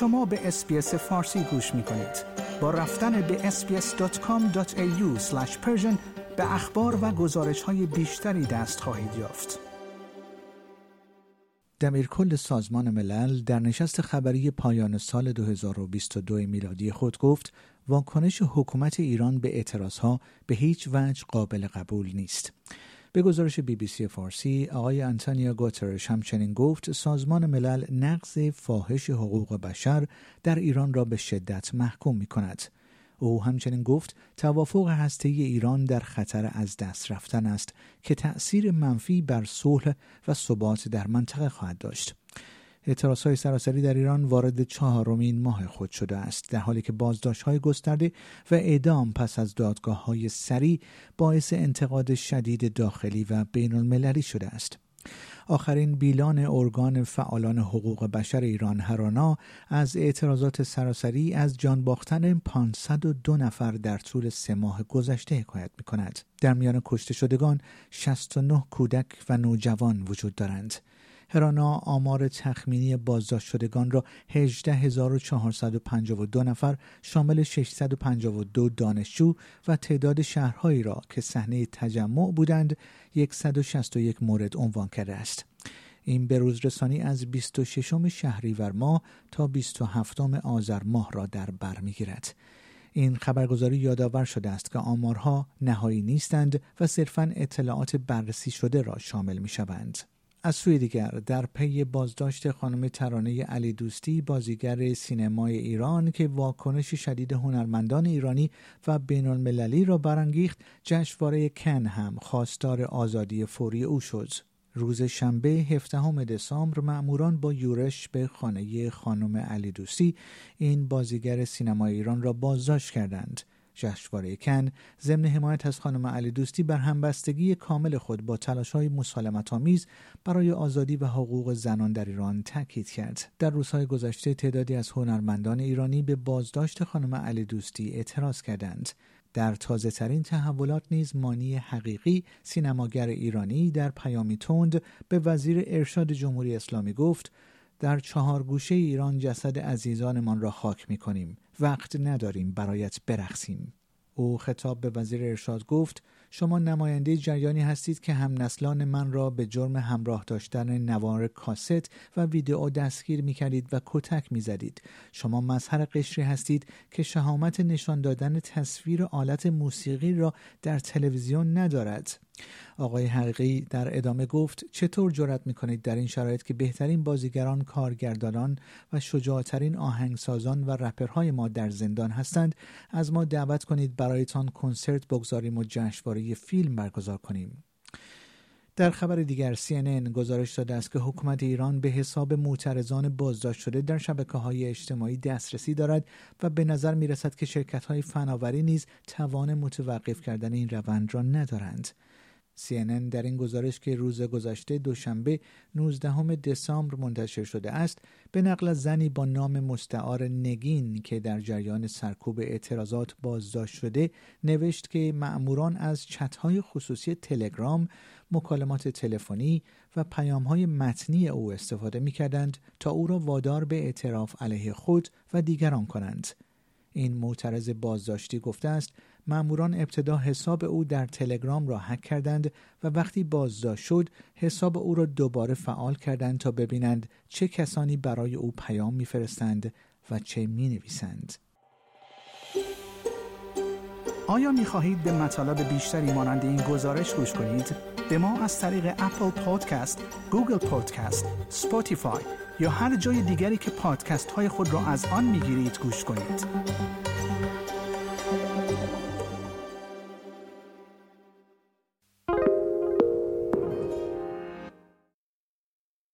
شما به SBS فارسی گوش می کنید. با رفتن به sbs.com.au به اخبار و گزارش های بیشتری دست خواهید یافت. کل سازمان ملل در نشست خبری پایان سال 2022 میلادی خود گفت واکنش حکومت ایران به اعتراضها به هیچ وجه قابل قبول نیست. به گزارش بی بی سی فارسی آقای انتونیو گوترش همچنین گفت سازمان ملل نقض فاحش حقوق بشر در ایران را به شدت محکوم می کند. او همچنین گفت توافق هسته ایران در خطر از دست رفتن است که تأثیر منفی بر صلح و ثبات در منطقه خواهد داشت. اعتراض های سراسری در ایران وارد چهارمین ماه خود شده است در حالی که بازداشت های گسترده و اعدام پس از دادگاه های سریع باعث انتقاد شدید داخلی و بین المللی شده است. آخرین بیلان ارگان فعالان حقوق بشر ایران هرانا از اعتراضات سراسری از جان باختن 502 نفر در طول سه ماه گذشته حکایت می کند. در میان کشته شدگان 69 کودک و نوجوان وجود دارند. هرانا آمار تخمینی بازداشت شدگان را 18452 نفر شامل 652 دانشجو و تعداد شهرهایی را که صحنه تجمع بودند 161 مورد عنوان کرده است. این بروز رسانی از 26 شهریور ماه تا 27 آذر ماه را در بر می‌گیرد. این خبرگزاری یادآور شده است که آمارها نهایی نیستند و صرفا اطلاعات بررسی شده را شامل می شوند. از سوی دیگر در پی بازداشت خانم ترانه علی دوستی بازیگر سینمای ایران که واکنش شدید هنرمندان ایرانی و بین المللی را برانگیخت جشنواره کن هم خواستار آزادی فوری او شد. روز شنبه 17 دسامبر مأموران با یورش به خانه خانم علی دوستی این بازیگر سینمای ایران را بازداشت کردند. جشنواره کن ضمن حمایت از خانم علی دوستی بر همبستگی کامل خود با تلاش های مسالمت آمیز برای آزادی و حقوق زنان در ایران تاکید کرد. در روزهای گذشته تعدادی از هنرمندان ایرانی به بازداشت خانم علی دوستی اعتراض کردند. در تازه ترین تحولات نیز مانی حقیقی سینماگر ایرانی در پیامی تند به وزیر ارشاد جمهوری اسلامی گفت در چهار گوشه ایران جسد عزیزانمان را خاک می کنیم. وقت نداریم برایت برخسیم. او خطاب به وزیر ارشاد گفت شما نماینده جریانی هستید که هم نسلان من را به جرم همراه داشتن نوار کاست و ویدئو دستگیر می کردید و کتک می زدید. شما مظهر قشری هستید که شهامت نشان دادن تصویر آلت موسیقی را در تلویزیون ندارد. آقای حقیقی در ادامه گفت چطور جرأت می‌کنید در این شرایط که بهترین بازیگران کارگردانان و شجاعترین آهنگسازان و رپرهای ما در زندان هستند از ما دعوت کنید برایتان کنسرت بگذاریم و جشنواره فیلم برگزار کنیم در خبر دیگر CNN گزارش داده است که حکومت ایران به حساب معترضان بازداشت شده در شبکه های اجتماعی دسترسی دارد و به نظر می رسد که شرکت های فناوری نیز توان متوقف کردن این روند را ندارند. CNN در این گزارش که روز گذشته دوشنبه 19 دسامبر منتشر شده است به نقل زنی با نام مستعار نگین که در جریان سرکوب اعتراضات بازداشت شده نوشت که مأموران از چتهای خصوصی تلگرام مکالمات تلفنی و پیامهای متنی او استفاده می کردند تا او را وادار به اعتراف علیه خود و دیگران کنند. این معترض بازداشتی گفته است ماموران ابتدا حساب او در تلگرام را هک کردند و وقتی بازداشت شد حساب او را دوباره فعال کردند تا ببینند چه کسانی برای او پیام میفرستند و چه می نویسند. آیا می خواهید به مطالب بیشتری مانند این گزارش گوش کنید؟ به ما از طریق Apple Podcast، Google Podcast، Spotify یا هر جای دیگری که پادکست های خود را از آن می گیرید گوش کنید؟